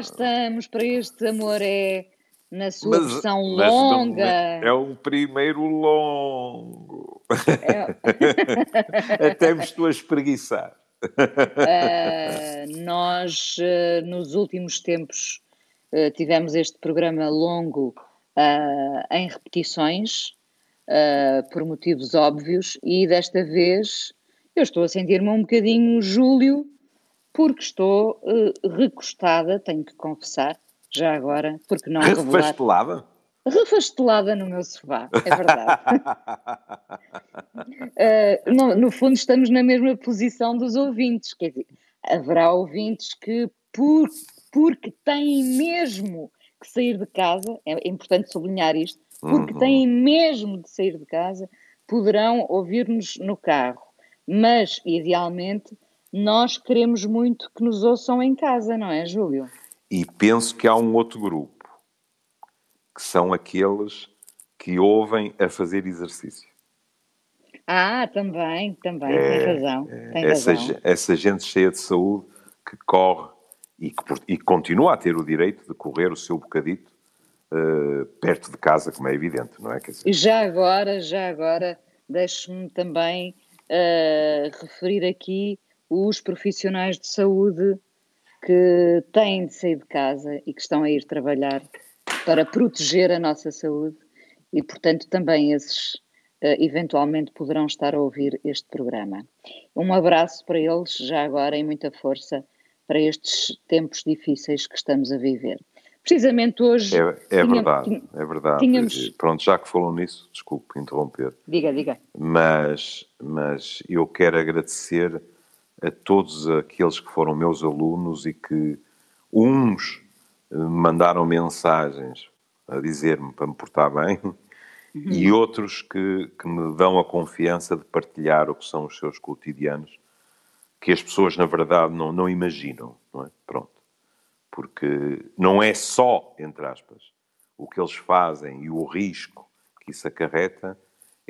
Cá estamos para este Amoré na sua Mas- versão mas longa. é, é o primeiro longo. É- Até me estou a espreguiçar. Ah, nós, ah, nos últimos tempos, ah, tivemos este programa longo em repetições, por motivos óbvios, e desta vez eu estou a sentir-me um bocadinho Júlio, porque estou ah, recostada, tenho que confessar, já agora, porque não revelar. Refastelada? Refastelada no meu sofá, é verdade. Uh, no, no fundo, estamos na mesma posição dos ouvintes. Quer dizer, haverá ouvintes que, por, porque têm mesmo que sair de casa, é importante sublinhar isto, porque Uhum. têm mesmo de sair de casa, poderão ouvir-nos no carro. Mas, idealmente, nós queremos muito que nos ouçam em casa, não é, Júlio? E penso que há um outro grupo, que são aqueles que ouvem a fazer exercício. Ah, também, também, É, tem razão. tem essa, razão. essa gente cheia de saúde que corre e que, e continua a ter o direito de correr o seu bocadito eh, perto de casa, como é evidente, não é? Quer dizer, E já agora, já agora, deixe-me também eh, referir aqui os profissionais de saúde que têm de sair de casa e que estão a ir trabalhar para proteger a nossa saúde e, portanto, também esses eh, eventualmente poderão estar a ouvir este programa. Um abraço para eles, já agora, e muita força para estes tempos difíceis que estamos a viver. Precisamente hoje. é, é verdade, é verdade. tínhamos- Pronto, já que falou nisso, desculpe interromper, Diga, diga. mas, mas eu quero agradecer a todos aqueles que foram meus alunos e que uns eh, me mandaram mensagens a dizer-me para me portar bem e outros que, que me dão a confiança de partilhar o que são os seus cotidianos que as pessoas na verdade não, não imaginam, não é? Pronto. Porque não é só, entre aspas, o que eles fazem e o risco que isso acarreta,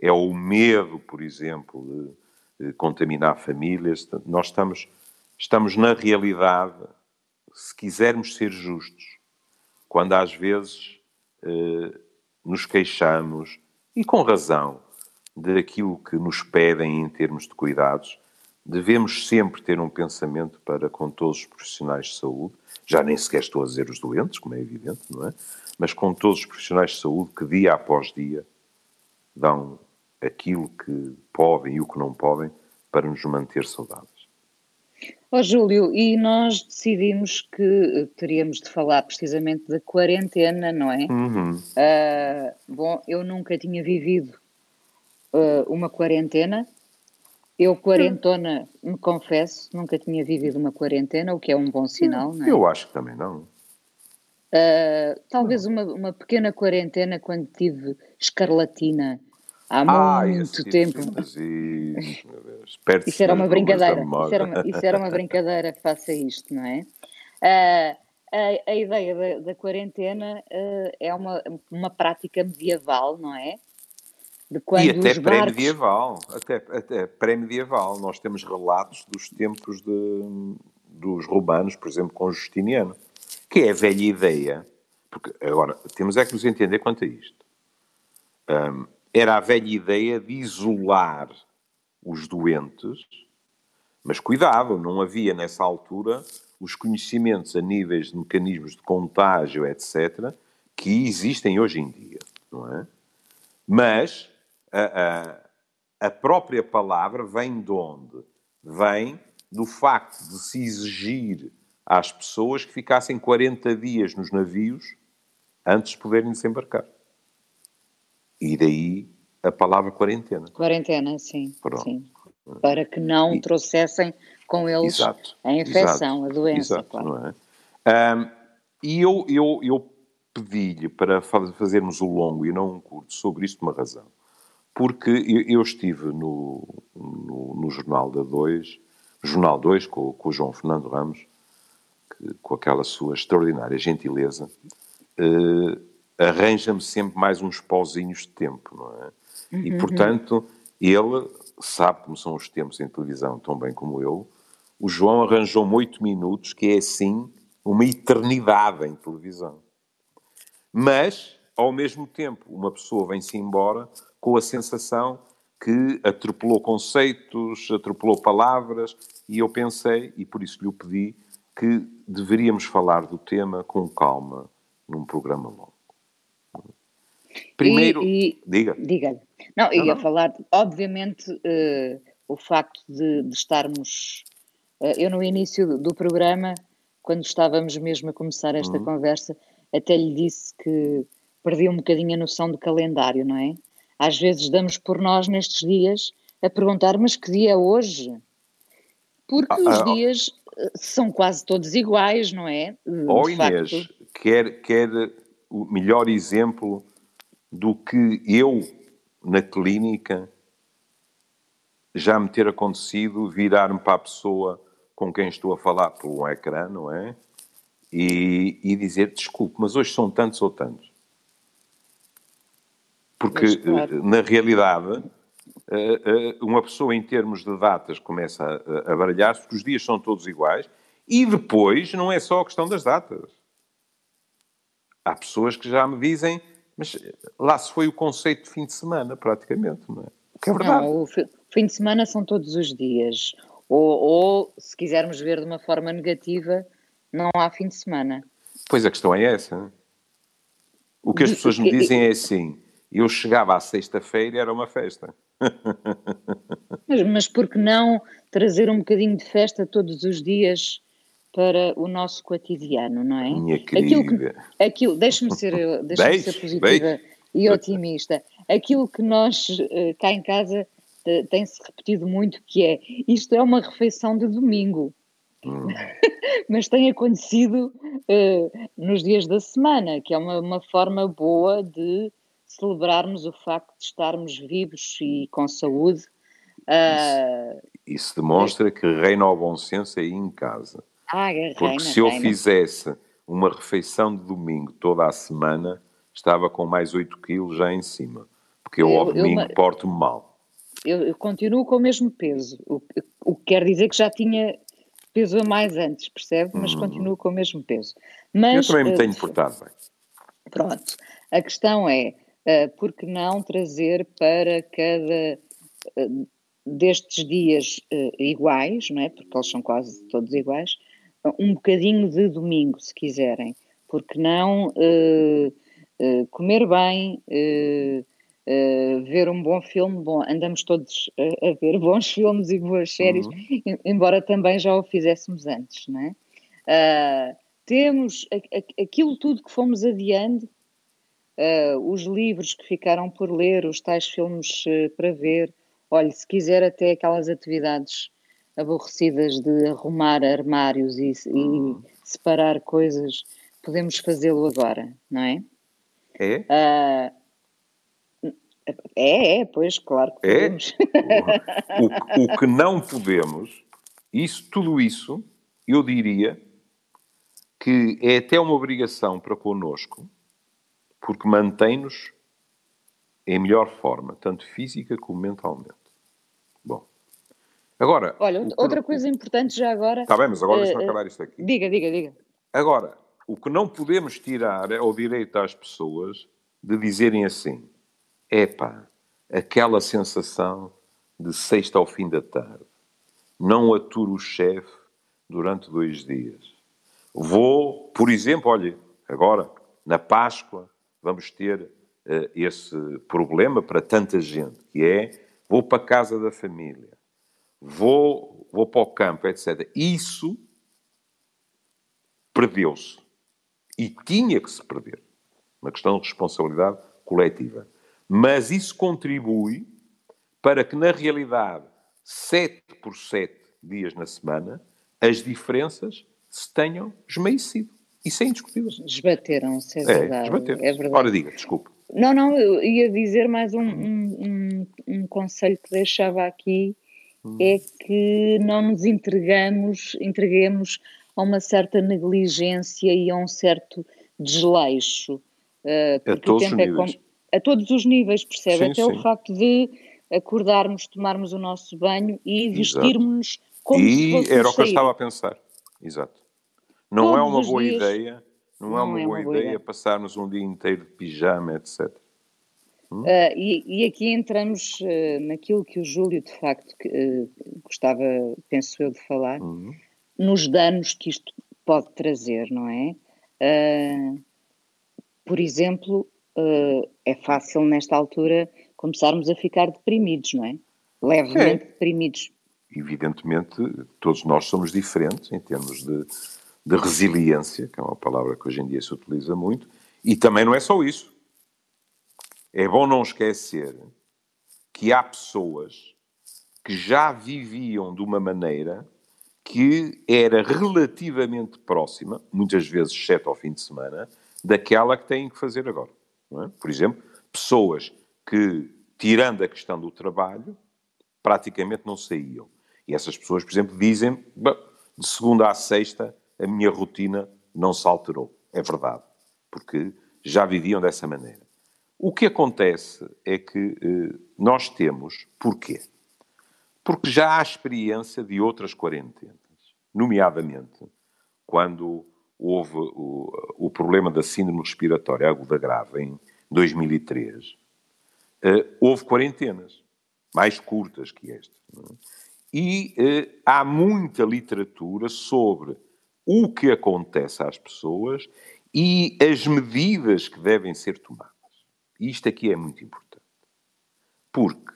é o medo, por exemplo, de contaminar famílias. Nós estamos, estamos na realidade, se quisermos ser justos, quando às vezes eh, nos queixamos, e com razão, daquilo que nos pedem em termos de cuidados, devemos sempre ter um pensamento para com todos os profissionais de saúde, já nem sequer estou a dizer os doentes, como é evidente, não é? Mas com todos os profissionais de saúde que dia após dia dão aquilo que podem e o que não podem para nos manter saudáveis. Ó Júlio, e nós decidimos que teríamos de falar precisamente da quarentena, não é? Uhum. Ah, bom, eu nunca tinha vivido ah, uma quarentena. Eu, quarentona, me confesso, nunca tinha vivido uma quarentena, o que é um bom sinal, não é? Eu acho que também não. Ah, talvez uma, uma pequena quarentena quando tive escarlatina há Ah, muito esse tipo tempo. de Deus. Isso era uma brincadeira. Isso era uma, isso era uma brincadeira, faça isto, não é? Ah, a, a ideia da, da quarentena ah, é uma, uma prática medieval, não é? De quando E até pré-medieval, até, até pré-medieval. Nós temos relatos dos tempos de- dos romanos, por exemplo, com Justiniano, que é a velha ideia, porque agora temos é que nos entender quanto a isto. Hum, era a velha ideia de isolar os doentes, mas cuidado, não havia nessa altura os conhecimentos a níveis de mecanismos de contágio, etc., que existem hoje em dia, não é? Mas a, a, a própria palavra vem de onde? Vem do facto de se exigir às pessoas que ficassem 40 dias nos navios antes de poderem desembarcar. E daí a palavra quarentena. Quarentena, sim. Pronto. sim. Para que não E- trouxessem com eles Exato. a infecção, exato, a doença, exato, claro. é? Ahm, e eu, eu, eu pedi-lhe para fa- fazermos o longo e não um curto sobre isto uma razão. Porque eu, eu estive no, no, no Jornal da 2, Jornal 2, com, com o João Fernando Ramos, que, com aquela sua extraordinária gentileza, eh, arranja-me sempre mais uns pauzinhos de tempo, não é? E, portanto, ele sabe como são os tempos em televisão, tão bem como eu, o João arranjou-me oito minutos, que é assim uma eternidade em televisão. Mas, ao mesmo tempo, uma pessoa vem-se embora com a sensação que atropelou conceitos, atropelou palavras, e eu pensei, e por isso lhe pedi, que deveríamos falar do tema com calma num programa longo. Primeiro, e, e, diga. Diga. Não, ia não. falar, obviamente, uh, o facto de, de estarmos. Uh, eu, no início do programa, quando estávamos mesmo a começar esta uhum. conversa, até lhe disse que perdi um bocadinho a noção do calendário, não é? Às vezes damos por nós nestes dias a perguntar, mas que dia é hoje? Porque ah, os ah, dias eh, são quase todos iguais, não é? Ó oh, Inês, quer, quer o melhor exemplo do que eu, na clínica, já me ter acontecido virar-me para a pessoa com quem estou a falar por um ecrã, não é? E, e dizer, desculpe, mas hoje são tantos ou tantos. Porque, claro. na realidade, eh, eh, uma pessoa em termos de datas começa a, a baralhar-se, porque os dias são todos iguais, e depois não é só a questão das datas. Há pessoas que já me dizem mas lá se foi o conceito de fim de semana, praticamente, não é? O que é verdade. Não, o fim de semana são todos os dias. Ou, ou, se quisermos ver de uma forma negativa, não há fim de semana. Pois a questão é essa. O que as pessoas me dizem é assim: eu chegava à sexta-feira e era uma festa. mas, mas por que não trazer um bocadinho de festa todos os dias para o nosso cotidiano, não é? Minha querida. Aquilo, que, aquilo deixe-me ser, deixe ser positiva e otimista. Aquilo que nós eh, cá em casa eh, tem-se repetido muito que é isto é uma refeição de domingo. Hum. Mas tem acontecido uh, nos dias da semana, que é uma, uma forma boa de celebrarmos o facto de estarmos vivos e com saúde. Uh, isso, isso demonstra é, que reina o bom senso aí em casa. Ah, Porque reina, se eu fizesse uma refeição de domingo toda a semana, estava com mais 8 quilos já em cima. Porque eu, eu ao domingo eu, porto-me mal. Eu, eu, continuo com o mesmo peso, o, o que quer dizer que já tinha peso a mais antes, percebe? Mas hum. continuo com o mesmo peso. Mas, eu também me tenho uh, portado bem. Pronto. A questão é, uh, por que não trazer para cada... Uh, destes dias uh, iguais, não é? Porque eles são quase todos iguais, um bocadinho de domingo, se quiserem, porque não uh, uh, comer bem, uh, ver um bom filme, bom, andamos todos a, a ver bons filmes e boas séries, uhum. embora também já o fizéssemos antes, não é? temos a, a, aquilo tudo que fomos adiando, os livros que ficaram por ler, os tais filmes para ver, olhe, se quiser até aquelas atividades aborrecidas de arrumar armários e, uhum. e separar coisas, podemos fazê-lo agora, não é? É? Uh, é, é, pois, claro que é? podemos. É? O, o que não podemos, isso, tudo isso, eu diria que é até uma obrigação para connosco, porque mantém-nos em melhor forma, tanto física como mentalmente. Agora. Olha, outra coisa importante já agora. Está bem, mas agora uh, deixa-me acabar isto aqui. Diga, diga, diga. Agora, o que não podemos tirar é o direito às pessoas de dizerem assim: epá, aquela sensação de sexta ao fim da tarde, não aturo o chefe durante dois dias. Vou, por exemplo, olha, agora, na Páscoa, vamos ter uh, esse problema para tanta gente, que é, vou para a casa da família vou, vou para o campo, etc. Isso perdeu-se. E tinha que se perder. Uma questão de responsabilidade coletiva. Mas isso contribui para que, na realidade, 7 por 7 dias na semana, as diferenças se tenham esmaecido. Isso é indiscutível. Esbateram-se, é, é verdade. Esbateram é verdade. Ora, diga, desculpe. Não, não, eu ia dizer mais um, um, um, um conselho que deixava aqui é que não nos entregamos, entreguemos a uma certa negligência e a um certo desleixo. Uh, a todos os é níveis. É a todos os níveis, percebe? Sim, Até sim. o facto de acordarmos, tomarmos o nosso banho e vestirmos-nos como e era o que eu estava a pensar. Exato. Não Todos é uma boa dias. ideia, não, é uma boa ideia, passarmos um dia inteiro de pijama, etc. Uh, e, e aqui entramos uh, naquilo que o Júlio, de facto, que, uh, gostava, penso eu, de falar, Uhum. nos danos que isto pode trazer, não é? Por exemplo, é fácil nesta altura começarmos a ficar deprimidos, não é? Levemente É. deprimidos. Evidentemente, todos nós somos diferentes em termos de, de resiliência, que é uma palavra que hoje em dia se utiliza muito, e também não é só isso. É bom não esquecer que há pessoas que já viviam de uma maneira que era relativamente próxima, muitas vezes, exceto ao fim de semana, daquela que têm que fazer agora. é? Por exemplo, pessoas que, tirando a questão do trabalho, praticamente não saíam. E essas pessoas, por exemplo, dizem, "Bom, de segunda à sexta, a minha rotina não se alterou. É verdade, porque já viviam dessa maneira. O que acontece é que eh, nós temos, porquê? Porque já há experiência de outras quarentenas, nomeadamente quando houve o, o problema da síndrome respiratória aguda grave em 2003, eh, houve quarentenas mais curtas que esta. é? E eh, há muita literatura sobre o que acontece às pessoas e as medidas que devem ser tomadas. E isto aqui é muito importante. Porque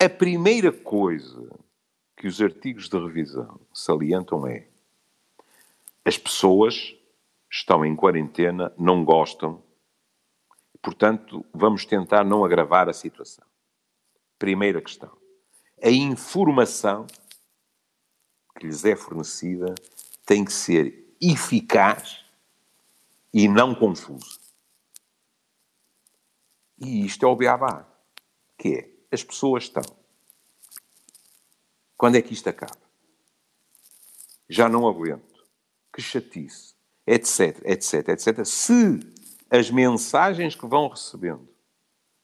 a primeira coisa que os artigos de revisão salientam é as pessoas estão em quarentena, não gostam, portanto, vamos tentar não agravar a situação. Primeira questão. A informação que lhes é fornecida tem que ser eficaz e não confusa. E isto é o beabá, que é, as pessoas estão. Quando é que isto acaba? Já não aguento. Que chatice. Etc, etc, etc. Se as mensagens que vão recebendo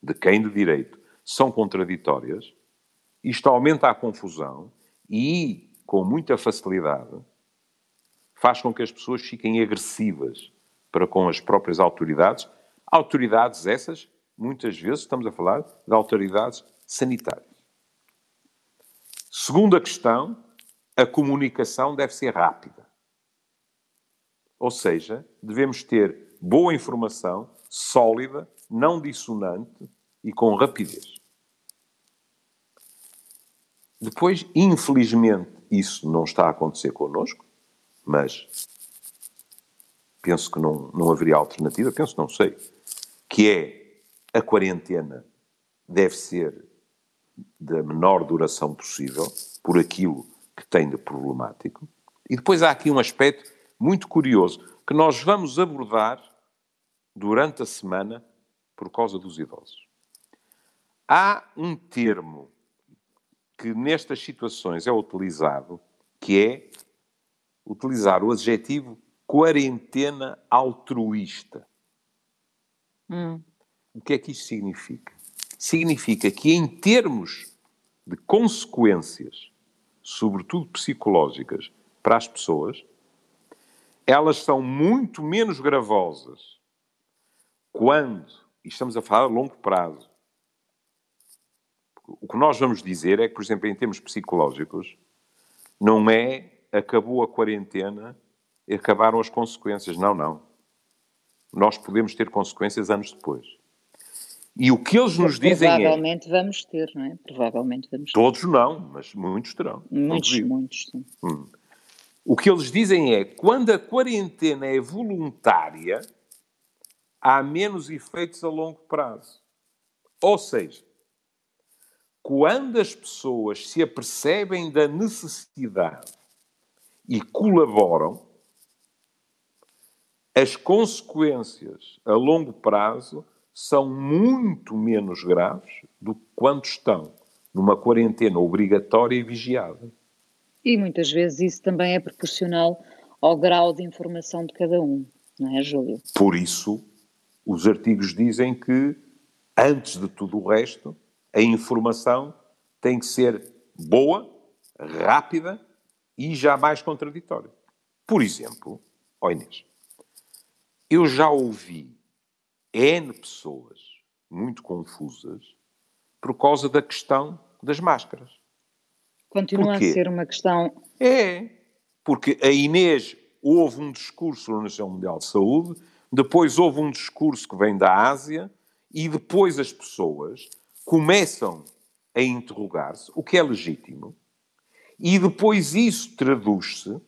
de quem de direito são contraditórias, isto aumenta a confusão e, com muita facilidade, faz com que as pessoas fiquem agressivas para com as próprias autoridades. Autoridades essas, muitas vezes, estamos a falar de autoridades sanitárias. Segunda questão, a comunicação deve ser rápida. Ou seja, devemos ter boa informação, sólida, não dissonante e com rapidez. Depois, infelizmente, isso não está a acontecer connosco, mas penso que não, não haveria alternativa, penso, não sei, que é a quarentena deve ser da menor duração possível, por aquilo que tem de problemático. E depois há aqui um aspecto muito curioso que nós vamos abordar durante a semana por causa dos idosos. Há um termo que nestas situações é utilizado, que é utilizar o adjetivo quarentena altruísta. Hum. O que é que isto significa? Significa que, em termos de consequências, sobretudo psicológicas, para as pessoas, elas são muito menos gravosas quando, e estamos a falar a longo prazo, o que nós vamos dizer é que, por exemplo, em termos psicológicos, não é acabou a quarentena e acabaram as consequências. Não, não. Nós podemos ter consequências anos depois. E o que eles nos dizem é... Provavelmente vamos ter, não é? Provavelmente vamos ter. Todos não, mas muitos terão. Muitos, muitos. sim. O que eles dizem é quando a quarentena é voluntária, há menos efeitos a longo prazo. Ou seja, quando as pessoas se apercebem da necessidade e colaboram, as consequências a longo prazo são muito menos graves do que quando estão numa quarentena obrigatória e vigiada. E muitas vezes isso também é proporcional ao grau de informação de cada um, não é, Júlio? Por isso, os artigos dizem que, antes de tudo o resto, a informação tem que ser boa, rápida e jamais contraditória. Por exemplo, ó Inês, eu já ouvi N pessoas muito confusas por causa da questão das máscaras. Continua Porquê? a ser uma questão. É, porque a Inês houve um discurso na Organização Mundial de Saúde, depois houve um discurso que vem da Ásia, e depois as pessoas começam a interrogar-se, o que é legítimo, e depois isso traduz-se,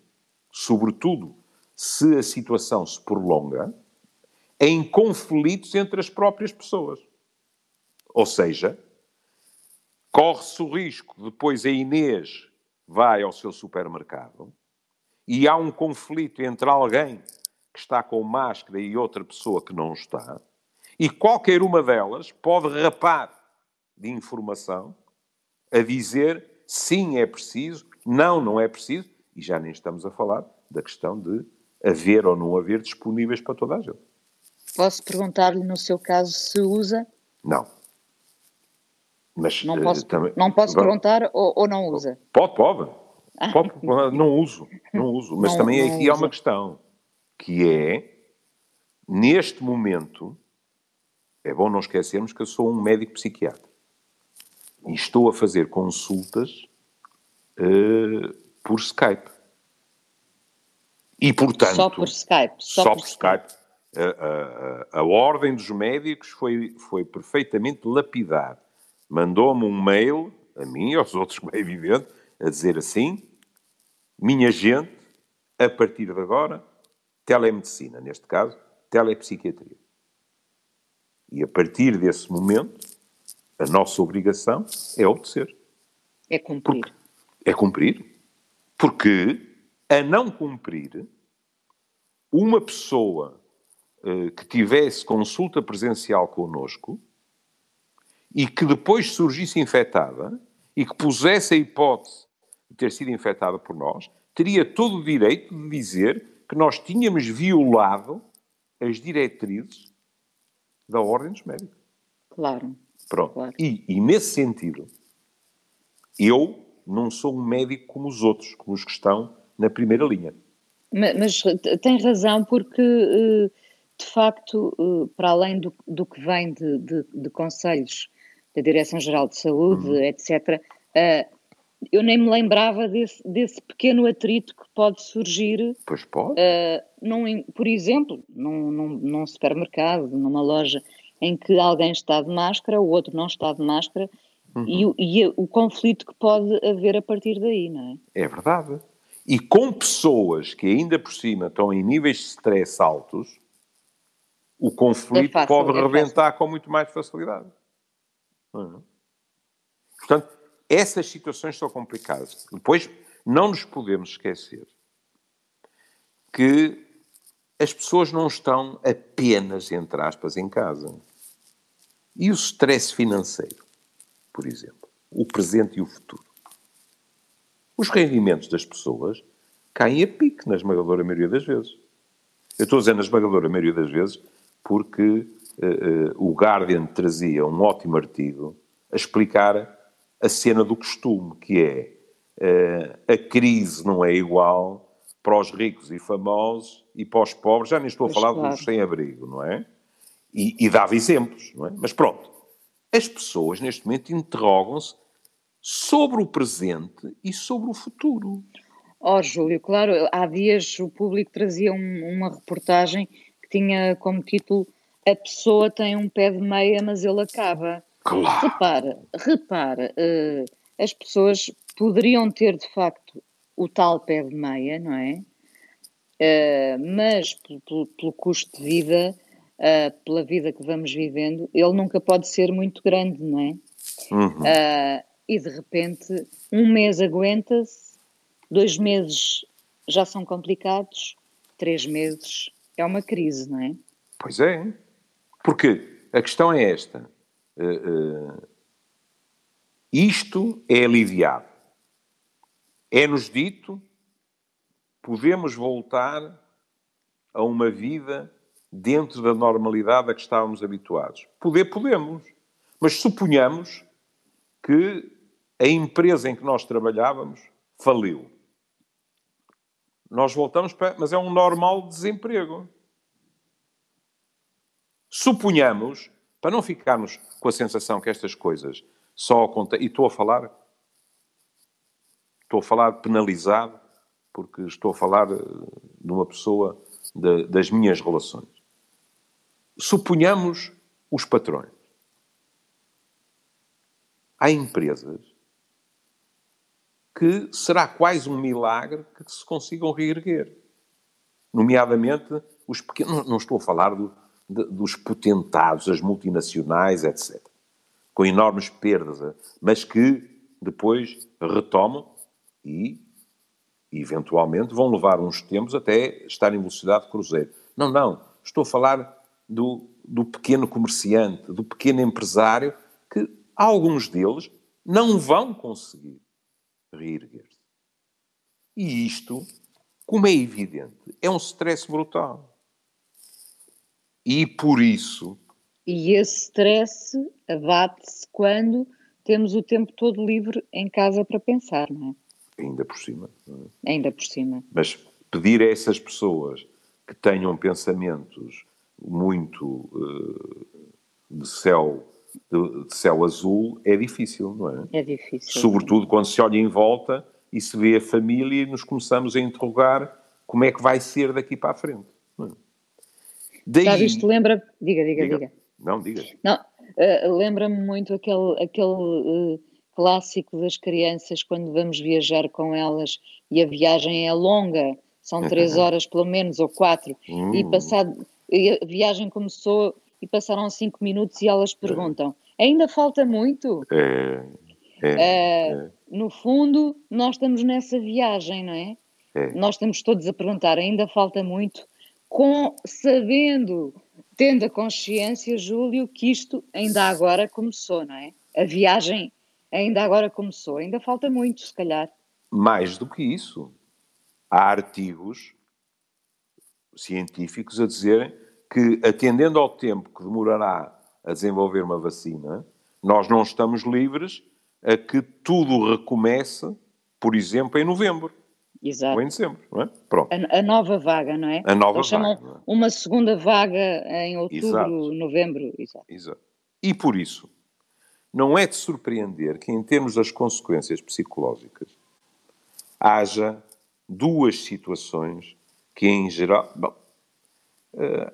sobretudo se a situação se prolonga, em conflitos entre as próprias pessoas. Ou seja, corre-se o risco, depois a Inês vai ao seu supermercado e há um conflito entre alguém que está com máscara e outra pessoa que não está, e qualquer uma delas pode rapar de informação a dizer sim, é preciso, não, não é preciso, e já nem estamos a falar da questão de haver ou não haver disponíveis para toda a gente. Posso perguntar-lhe, no seu caso, se usa? Não. Mas, não posso, uh, também, não posso perguntar ou, ou, não usa? Pode, pode. pode não uso, não uso. Mas não, também não aqui usa. há uma questão, que é, neste momento, é bom não esquecermos que eu sou um médico psiquiatra. E estou a fazer consultas uh, por Skype. E, portanto... Só por Skype. Só, só por, Skype. Skype. A, a, a, ordem dos médicos foi, foi perfeitamente lapidar mandou-me um mail, a mim e aos outros, como é evidente, a dizer assim: minha gente, a partir de agora, telemedicina, neste caso, telepsiquiatria. E a partir desse momento, a nossa obrigação é obedecer. É cumprir. Porque, é cumprir. Porque, a não cumprir, uma pessoa que tivesse consulta presencial connosco e que depois surgisse infectada e que pusesse a hipótese de ter sido infectada por nós, teria todo o direito de dizer que nós tínhamos violado as diretrizes da Ordem dos Médicos. Claro. Pronto. Claro. E, e, nesse sentido, eu não sou um médico como os outros, como os que estão na primeira linha. Mas, mas tem razão, porque eh, de facto, eh, para além do, do que vem de, de, de conselhos da Direção-Geral de Saúde, uhum. etc., uh, eu nem me lembrava desse, desse, pequeno atrito que pode surgir. Pois pode. Uh, num, por exemplo, num, num, num, supermercado, numa loja em que alguém está de máscara, o outro não está de máscara, uhum. e, e, o conflito que pode haver a partir daí, não é? É verdade. E com pessoas que ainda por cima estão em níveis de stress altos, o conflito é fácil, pode é rebentar com muito mais facilidade. Uhum. Portanto, essas situações são complicadas. Depois, não nos podemos esquecer que as pessoas não estão apenas, entre aspas, em casa. E o stress financeiro, por exemplo, o presente e o futuro. Os rendimentos das pessoas caem a pique, na esmagadora maioria das vezes. Eu estou a dizer na esmagadora maioria das vezes porque uh, o Guardian trazia um ótimo artigo a explicar a cena do costume, que é uh, a crise não é igual para os ricos e famosos e para os pobres, já nem estou a falar claro. dos sem-abrigo, não é? E, e dava exemplos, não é? Mas pronto, as pessoas neste momento interrogam-se sobre o presente e sobre o futuro. Ó oh, Júlio, claro, há dias o público trazia um, uma reportagem tinha como título a pessoa tem um pé de meia, mas ele acaba. Claro. Repara, repara, uh, as pessoas poderiam ter de facto o tal pé de meia, não é? Uh, mas pelo, pelo, custo de vida, uh, pela vida que vamos vivendo, ele nunca pode ser muito grande, não é? Uhum. e de repente, um mês aguenta-se, dois meses já são complicados, três meses é uma crise, não é? Pois é. Porque a questão é esta: uh, uh, isto é aliviado. É-nos dito, podemos voltar a uma vida dentro da normalidade a que estávamos habituados. Poder, podemos. Mas suponhamos que a empresa em que nós trabalhávamos faliu. Nós voltamos para. Mas é um normal desemprego. Suponhamos, para não ficarmos com a sensação que estas coisas só acontecem. E estou a falar. Estou a falar penalizado, porque estou a falar eh, de uma pessoa de, das minhas relações. Suponhamos os patrões. Há empresas que será quase um milagre que se consigam reerguer. Nomeadamente, os pequenos, não estou a falar do, de, dos potentados, as multinacionais, etc. Com enormes perdas, eh, mas que depois retomam e, eventualmente, vão levar uns tempos até estar em velocidade de cruzeiro. Não, não. Estou a falar do, do pequeno comerciante, do pequeno empresário, que alguns deles não vão conseguir reerguer-se. E isto, como é evidente, é um stress brutal. E por isso. E esse stress abate-se quando temos o tempo todo livre em casa para pensar, não é? Ainda por cima. É? Ainda por cima. Mas pedir a essas pessoas que tenham pensamentos muito uh, de céu de, de, céu azul é difícil, não é? É difícil. Sobretudo quando se olha em volta e se vê a família e nos começamos a interrogar como é que vai ser daqui para a frente. Não é? Daí... Já viste, lembra... Diga, diga, diga. diga. Não, diga. Não, uh, lembra-me muito aquele, aquele uh, clássico das crianças quando vamos viajar com elas e a viagem é longa, são três horas pelo menos, ou quatro, hum. e passado a viagem começou e passaram cinco minutos e elas perguntam: ainda falta muito? É, é, uh, é. No fundo, nós estamos nessa viagem, não é? é? Nós estamos todos a perguntar: ainda falta muito? Com, sabendo, tendo a consciência, Júlio, que isto ainda agora começou, não é? A viagem ainda agora começou, ainda falta muito, se calhar. Mais do que isso, há artigos científicos a dizerem que, atendendo ao tempo que demorará a desenvolver uma vacina, nós não estamos livres a que tudo recomece, por exemplo, em novembro. Exato. Ou em dezembro, não é? Pronto. A, a nova vaga, não é? A nova Eles vaga. chamam é? uma segunda vaga em outubro, Exato. novembro. Exato. Exato. E por isso, não é de surpreender que, em termos das consequências psicológicas, haja duas situações que, em geral. Bom,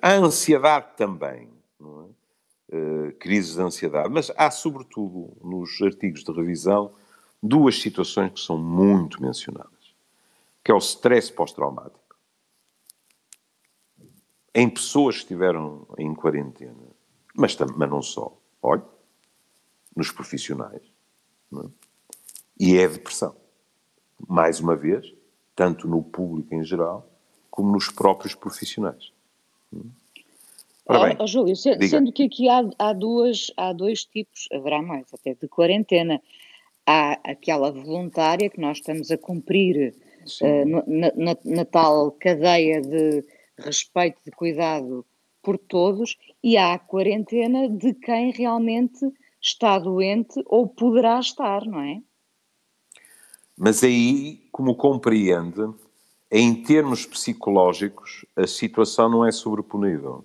a ansiedade também, é? Eh, crises de ansiedade, mas há, sobretudo, nos artigos de revisão, duas situações que são muito mencionadas, que é o stress pós-traumático. Em pessoas que estiveram em quarentena, mas, mas não só, olha, nos profissionais, é? e é a depressão. Mais uma vez, tanto no público em geral, como nos próprios profissionais. Ora oh, oh, Júlio, sendo, sendo que aqui há, há, duas, há dois tipos, haverá mais até, de quarentena. Há aquela voluntária que nós estamos a cumprir uh, na, na, na, tal cadeia de respeito, de cuidado por todos, e há a quarentena de quem realmente está doente ou poderá estar, não é? Mas aí, como compreende, em termos psicológicos, a situação não é sobreponível.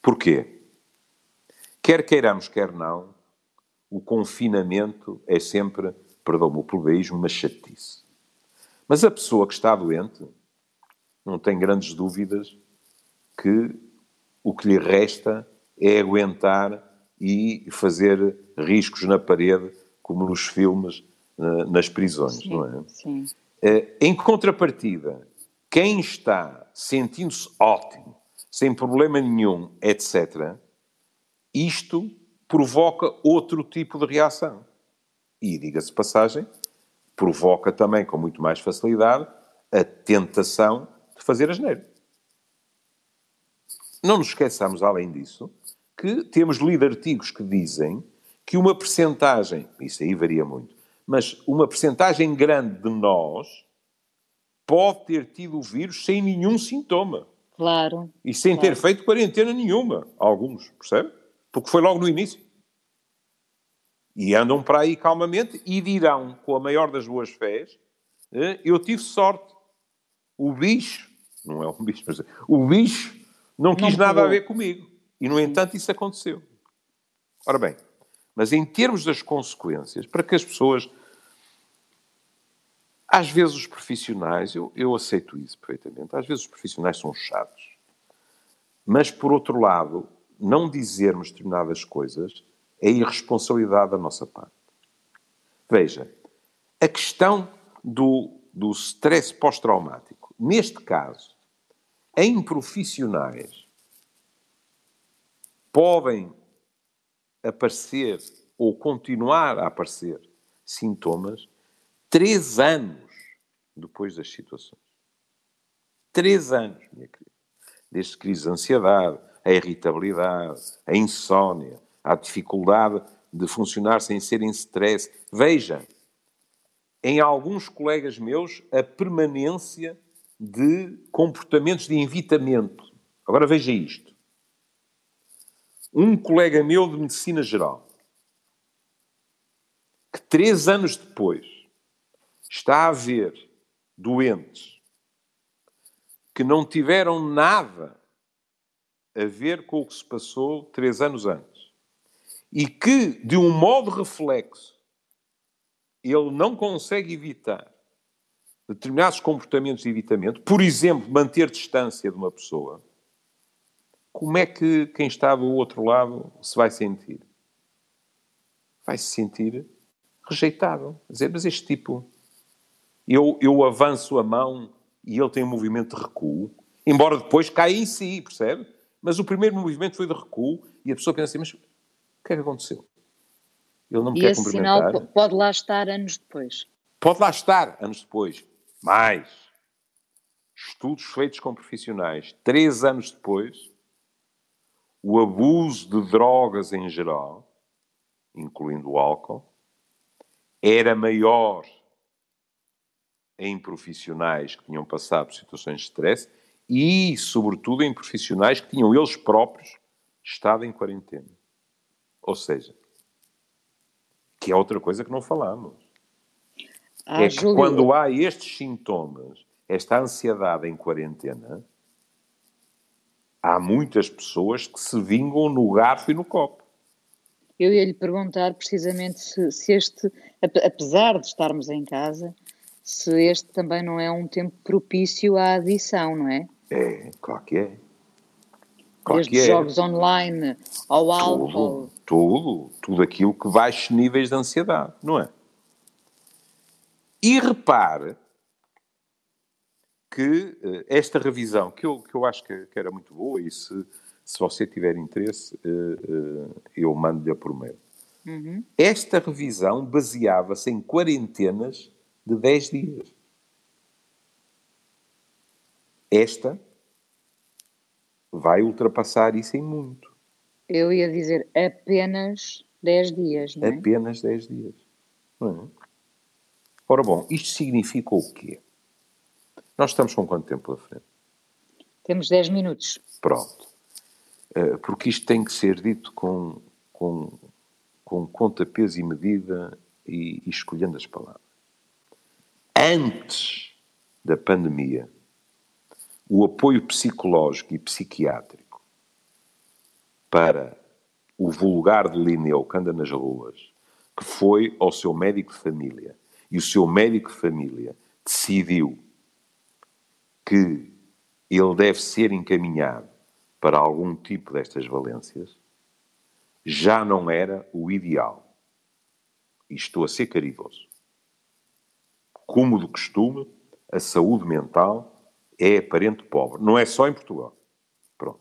Porquê? Quer queiramos, quer não, o confinamento é sempre, perdão-me o plebeísmo, uma chatice. Mas a pessoa que está doente não tem grandes dúvidas que o que lhe resta é aguentar e fazer riscos na parede, como nos filmes, eh, nas prisões, sim, não é? Sim. Eh, em contrapartida, quem está sentindo-se ótimo, sem problema nenhum, etc., isto provoca outro tipo de reação. E, diga-se passagem, provoca também, com muito mais facilidade, a tentação de fazer asneiro. Não nos esqueçamos, além disso, que temos lido artigos que dizem que uma percentagem, isso aí varia muito, mas uma percentagem grande de nós pode ter tido o vírus sem nenhum sintoma. Claro. E sem claro. ter feito quarentena nenhuma. Alguns, percebe? Porque foi logo no início. E andam para aí calmamente e dirão, com a maior das boas fés, eh, eu tive sorte. O bicho, não é um bicho, mas o bicho não quis não nada a ver comigo. E, no entanto, isso aconteceu. Ora bem, mas em termos das consequências, para que as pessoas. Às vezes os profissionais, eu, eu aceito isso perfeitamente, às vezes os profissionais são chatos. Mas, por outro lado, não dizermos determinadas coisas é irresponsabilidade da nossa parte. Veja, a questão do, do stress pós-traumático, neste caso, em profissionais, podem aparecer ou continuar a aparecer sintomas três anos depois das situações. Três anos, minha querida. Desde crise de ansiedade, a irritabilidade, a insónia, a dificuldade de funcionar sem ser em stress. Veja, em alguns colegas meus, a permanência de comportamentos de evitamento. Agora veja isto. Um colega meu de medicina geral, que três anos depois está a ver doentes que não tiveram nada a ver com o que se passou três anos antes e que, de um modo reflexo, ele não consegue evitar determinados comportamentos de evitamento, por exemplo, manter distância de uma pessoa, como é que quem está do outro lado se vai sentir? Vai se sentir rejeitado. Dizer, mas este tipo, eu, eu avanço a mão e ele tem um movimento de recuo, embora depois caia em si, percebe? Mas o primeiro movimento foi de recuo e a pessoa pensa assim, mas o que é que aconteceu? Ele não me e quer esse sinal pode lá estar anos depois. Pode lá estar anos depois. Mais. Estudos feitos com profissionais. Três anos depois, o abuso de drogas em geral, incluindo o álcool, era maior em profissionais que tinham passado por situações de stress e, sobretudo, em profissionais que tinham eles próprios estado em quarentena. Ou seja, que é outra coisa que não falamos. Ah, é que Júlio... quando há estes sintomas, esta ansiedade em quarentena, há muitas pessoas que se vingam no garfo e no copo. Eu ia lhe perguntar precisamente se, se este, apesar de estarmos em casa, se este também não é um tempo propício à adição, não é? É, claro que é. Claro Desde é. jogos online ao álcool. Tudo, tudo, tudo aquilo que baixe níveis de ansiedade, não é? E repare que uh, esta revisão, que eu, que eu acho que, que, era muito boa, e se, se você tiver interesse, uh, uh, eu mando-lhe por mail. Uhum. Esta revisão baseava-se em quarentenas de 10 dias. Esta vai ultrapassar isso em muito. Eu ia dizer apenas 10 dias, não é? Apenas 10 dias. Não é? Ora bom, isto significa o quê? Nós estamos com quanto tempo pela frente? Temos 10 minutos. Pronto. Eh, porque isto tem que ser dito com, com, com conta, peso e medida e, e escolhendo as palavras. Antes da pandemia, o apoio psicológico e psiquiátrico para o vulgar de Lineu que anda nas ruas, que foi ao seu médico de família e o seu médico de família decidiu que ele deve ser encaminhado para algum tipo destas valências, já não era o ideal. E estou a ser caridoso. Como de costume, a saúde mental é aparente pobre. Não é só em Portugal. Pronto.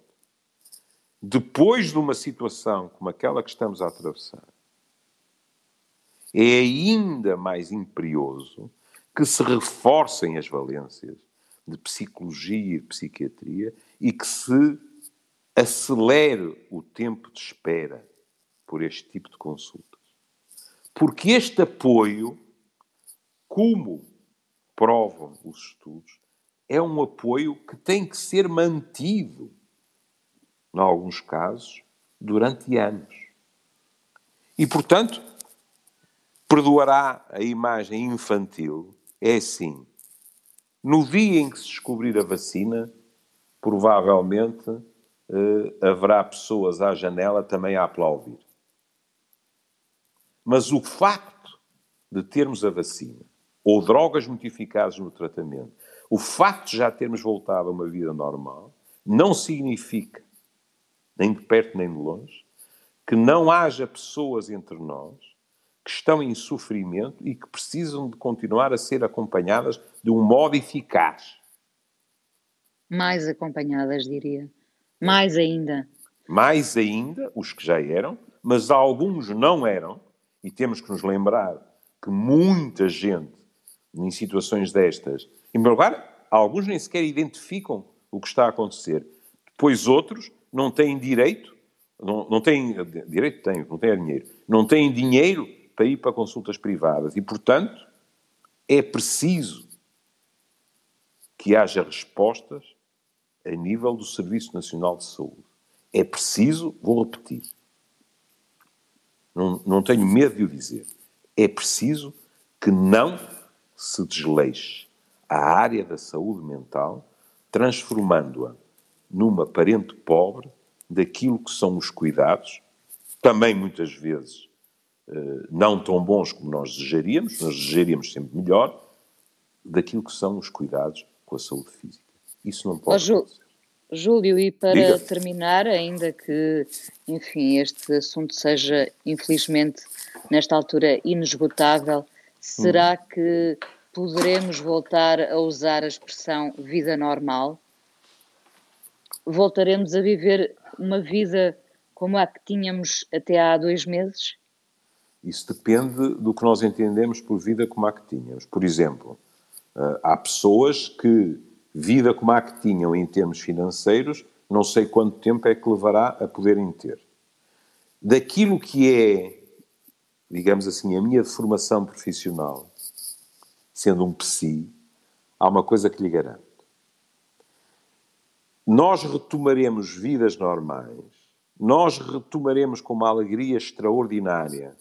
Depois de uma situação como aquela que estamos a atravessar, é ainda mais imperioso que se reforcem as valências de psicologia e psiquiatria e que se acelere o tempo de espera por este tipo de consultas. Porque este apoio, como provam os estudos, é um apoio que tem que ser mantido, em alguns casos, durante anos. E, portanto, perdoará a imagem infantil, é assim. No dia em que se descobrir a vacina, provavelmente eh, haverá pessoas à janela também a aplaudir. Mas o facto de termos a vacina ou drogas modificadas no tratamento, o facto de já termos voltado a uma vida normal, não significa, nem de perto nem de longe, que não haja pessoas entre nós que estão em sofrimento e que precisam de continuar a ser acompanhadas de um modo eficaz. Mais acompanhadas, diria. Mais ainda. Mais ainda, os que já eram, mas alguns não eram, e temos que nos lembrar que muita gente em situações destas, em primeiro lugar, alguns nem sequer identificam o que está a acontecer. Depois outros não têm direito, não, não têm, direito têm, não têm dinheiro, não têm dinheiro para ir para consultas privadas e, portanto, é preciso que haja respostas a nível do Serviço Nacional de Saúde. É preciso, vou repetir, não, não tenho medo de o dizer, é preciso que não se desleixe a área da saúde mental, transformando-a numa parente pobre daquilo que são os cuidados, também muitas vezes não tão bons como nós desejaríamos, nós desejaríamos sempre melhor, daquilo que são os cuidados com a saúde física. Isso não pode oh, Júlio, e para Diga. terminar, ainda que, enfim, este assunto seja, infelizmente, nesta altura inesgotável, será hum. que poderemos voltar a usar a expressão vida normal? Voltaremos a viver uma vida como a que tínhamos até há dois meses? Isso depende do que nós entendemos por vida como a que tínhamos. Por exemplo, eh, há pessoas que vida como a que tinham em termos financeiros, não sei quanto tempo é que levará a poderem ter. Daquilo que é, digamos assim, a minha formação profissional, sendo um psi, há uma coisa que lhe garanto. Nós retomaremos vidas normais, nós retomaremos com uma alegria extraordinária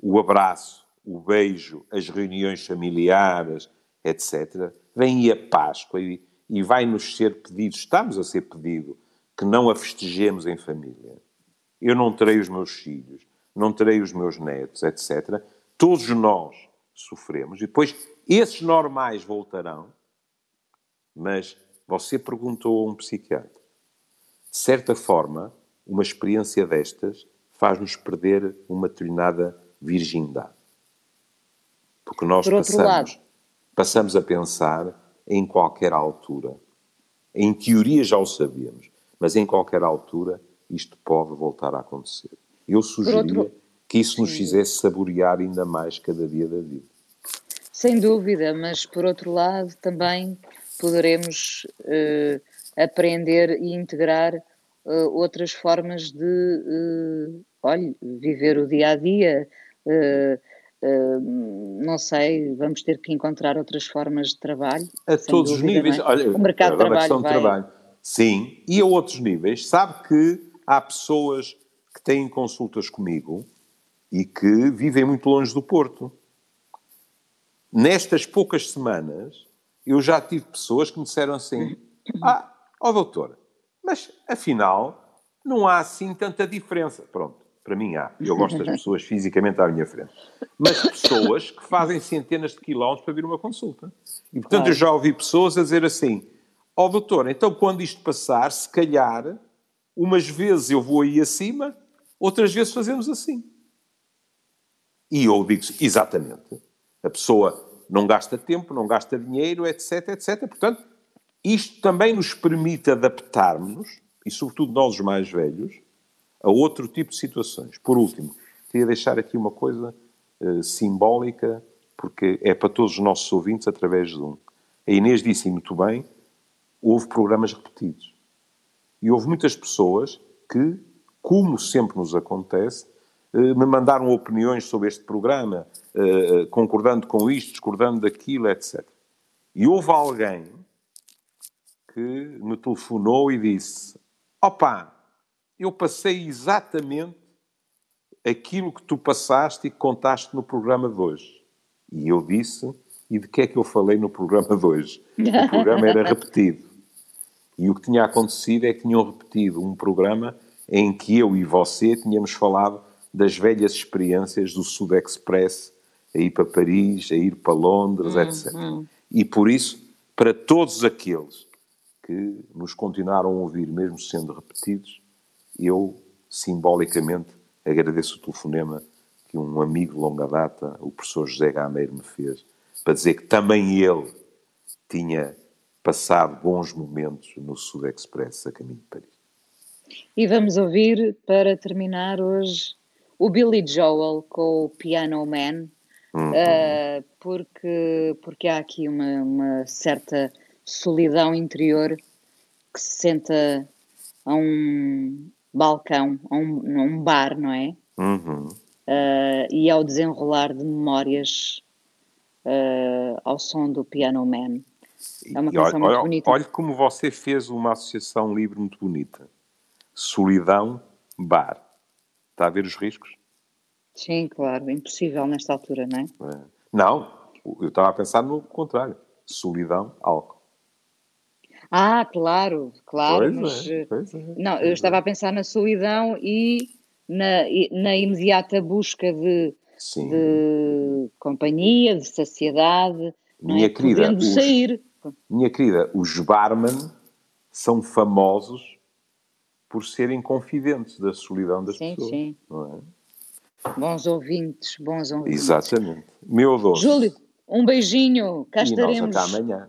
o abraço, o beijo, as reuniões familiares, etc. Vem aí a Páscoa e, e vai-nos ser pedido, estamos a ser pedido, que não a festejemos em família. Eu não terei os meus filhos, não terei os meus netos, etc. Todos nós sofremos e depois esses normais voltarão. Mas você perguntou a um psiquiatra. De certa forma, uma experiência destas faz-nos perder uma determinada virgindade. Porque nós Por passamos, lado. passamos a pensar em qualquer altura. Em teoria já o sabíamos, mas em qualquer altura isto pode voltar a acontecer. Eu sugeria outro... que isso nos fizesse saborear ainda mais cada dia da vida. Sem dúvida, mas por outro lado também poderemos uh, aprender e integrar uh, outras formas de, uh, olhe, viver o dia a dia, Uh, não sei, vamos ter que encontrar outras formas de trabalho. A todos dúvida, os níveis. É? Olha, o mercado de trabalho, vai... trabalho. Sim, e a outros níveis. Sabe que há pessoas que têm consultas comigo e que vivem muito longe do Porto. Nestas poucas semanas, eu já tive pessoas que me disseram assim: Ah, ó oh, doutor, mas afinal não há assim tanta diferença. Pronto. Para mim há. Eu gosto das pessoas fisicamente à minha frente. Mas pessoas que fazem centenas de quilómetros para vir uma consulta. E, portanto, claro. eu já ouvi pessoas a dizer assim: Ó oh, doutor, então quando isto passar, se calhar, umas vezes eu vou aí acima, outras vezes fazemos assim. E eu digo exatamente. A pessoa não gasta tempo, não gasta dinheiro, etc, etc. Portanto, isto também nos permite adaptarmos, e sobretudo nós os mais velhos, a outro tipo de situações. Por último, queria deixar aqui uma coisa uh, simbólica, porque é para todos os nossos ouvintes através de um. A Inês disse muito bem, houve programas repetidos. E houve muitas pessoas que, como sempre nos acontece, uh, me mandaram opiniões sobre este programa, uh, concordando com isto, discordando daquilo, etc. E houve alguém que me telefonou e disse: Opa, eu passei exatamente aquilo que tu passaste e que contaste no programa de hoje. E eu disse, e de que é que eu falei no programa de hoje? O programa era repetido. E o que tinha acontecido é que tinham repetido um programa em que eu e você tínhamos falado das velhas experiências do Sud Express, a ir para Paris, a ir para Londres, hum, etc. Hum. E por isso, para todos aqueles que nos continuaram a ouvir, mesmo sendo repetidos, eu, simbolicamente, agradeço o telefonema que um amigo de longa data, o professor José Gameiro, me fez, para dizer que também ele tinha passado bons momentos no Sud Express a caminho de Paris. E vamos ouvir, para terminar hoje, o Billy Joel com o Piano Man, uhum. uh, porque, porque há aqui uma, uma, certa solidão interior que se senta a um balcão, a um, a um bar, não é? Uhum. Uh, e ao desenrolar de memórias uh, ao som do Piano Man. É uma canção olha, muito bonita. Olha como você fez uma associação livre muito bonita. Solidão, bar. Está a ver os riscos? Sim, claro. Impossível nesta altura, não é? é. Não, eu estava a pensar no contrário. Solidão, álcool. Ah, claro, claro. Pois mas, é, pois é, não, eu estava é. a pensar na solidão e na, na imediata busca de, de companhia, de saciedade, minha é? querida, os, sair. Minha querida, os barman são famosos por serem confidentes da solidão das sim, pessoas. Sim, sim. É? Bons ouvintes, bons ouvintes. Exatamente. Meu doce. Júlio, um beijinho, cá e estaremos. nós até amanhã.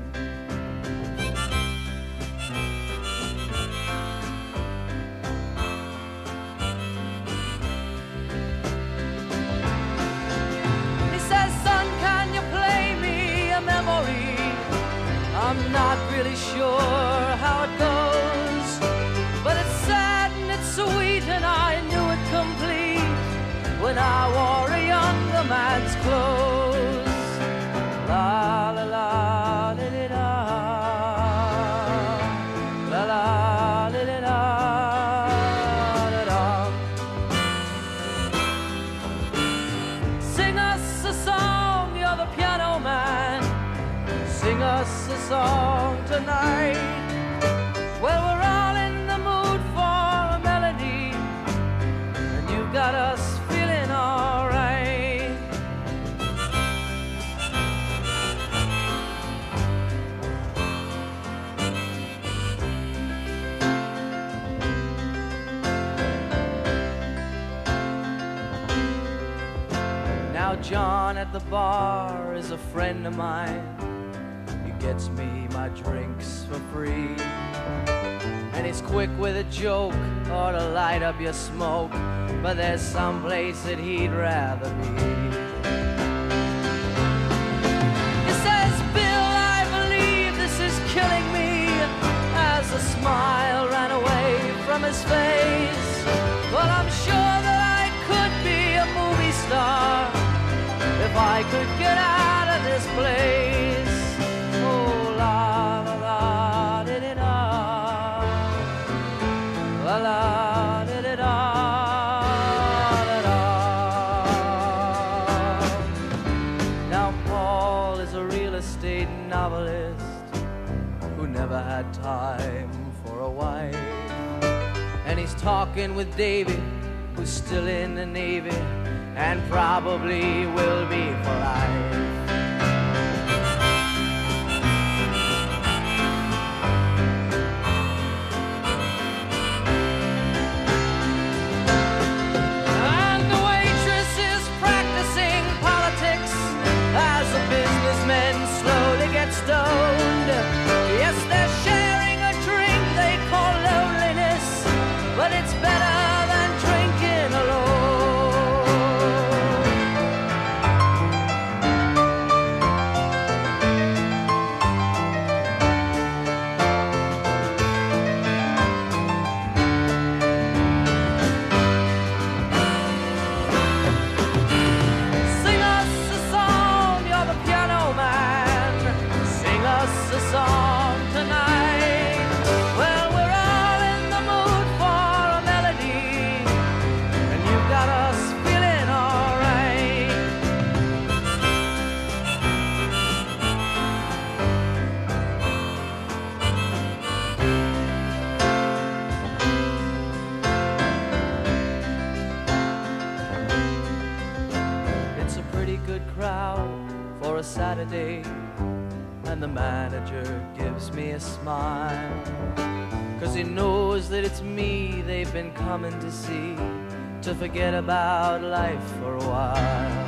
the shore. John at the bar is a friend of mine. He gets me my drinks for free. And he's quick with a joke or to light up your smoke. But there's some place that he'd rather be. He says, Bill, I believe this is killing me. As a smile ran away from his face. If I could get out of this place. Oh, la la la di da, la la. Now Paul is a real estate novelist who never had time for a wife, and he's talking with David, who's still in the Navy and probably will be for life. to see to forget about life for a while.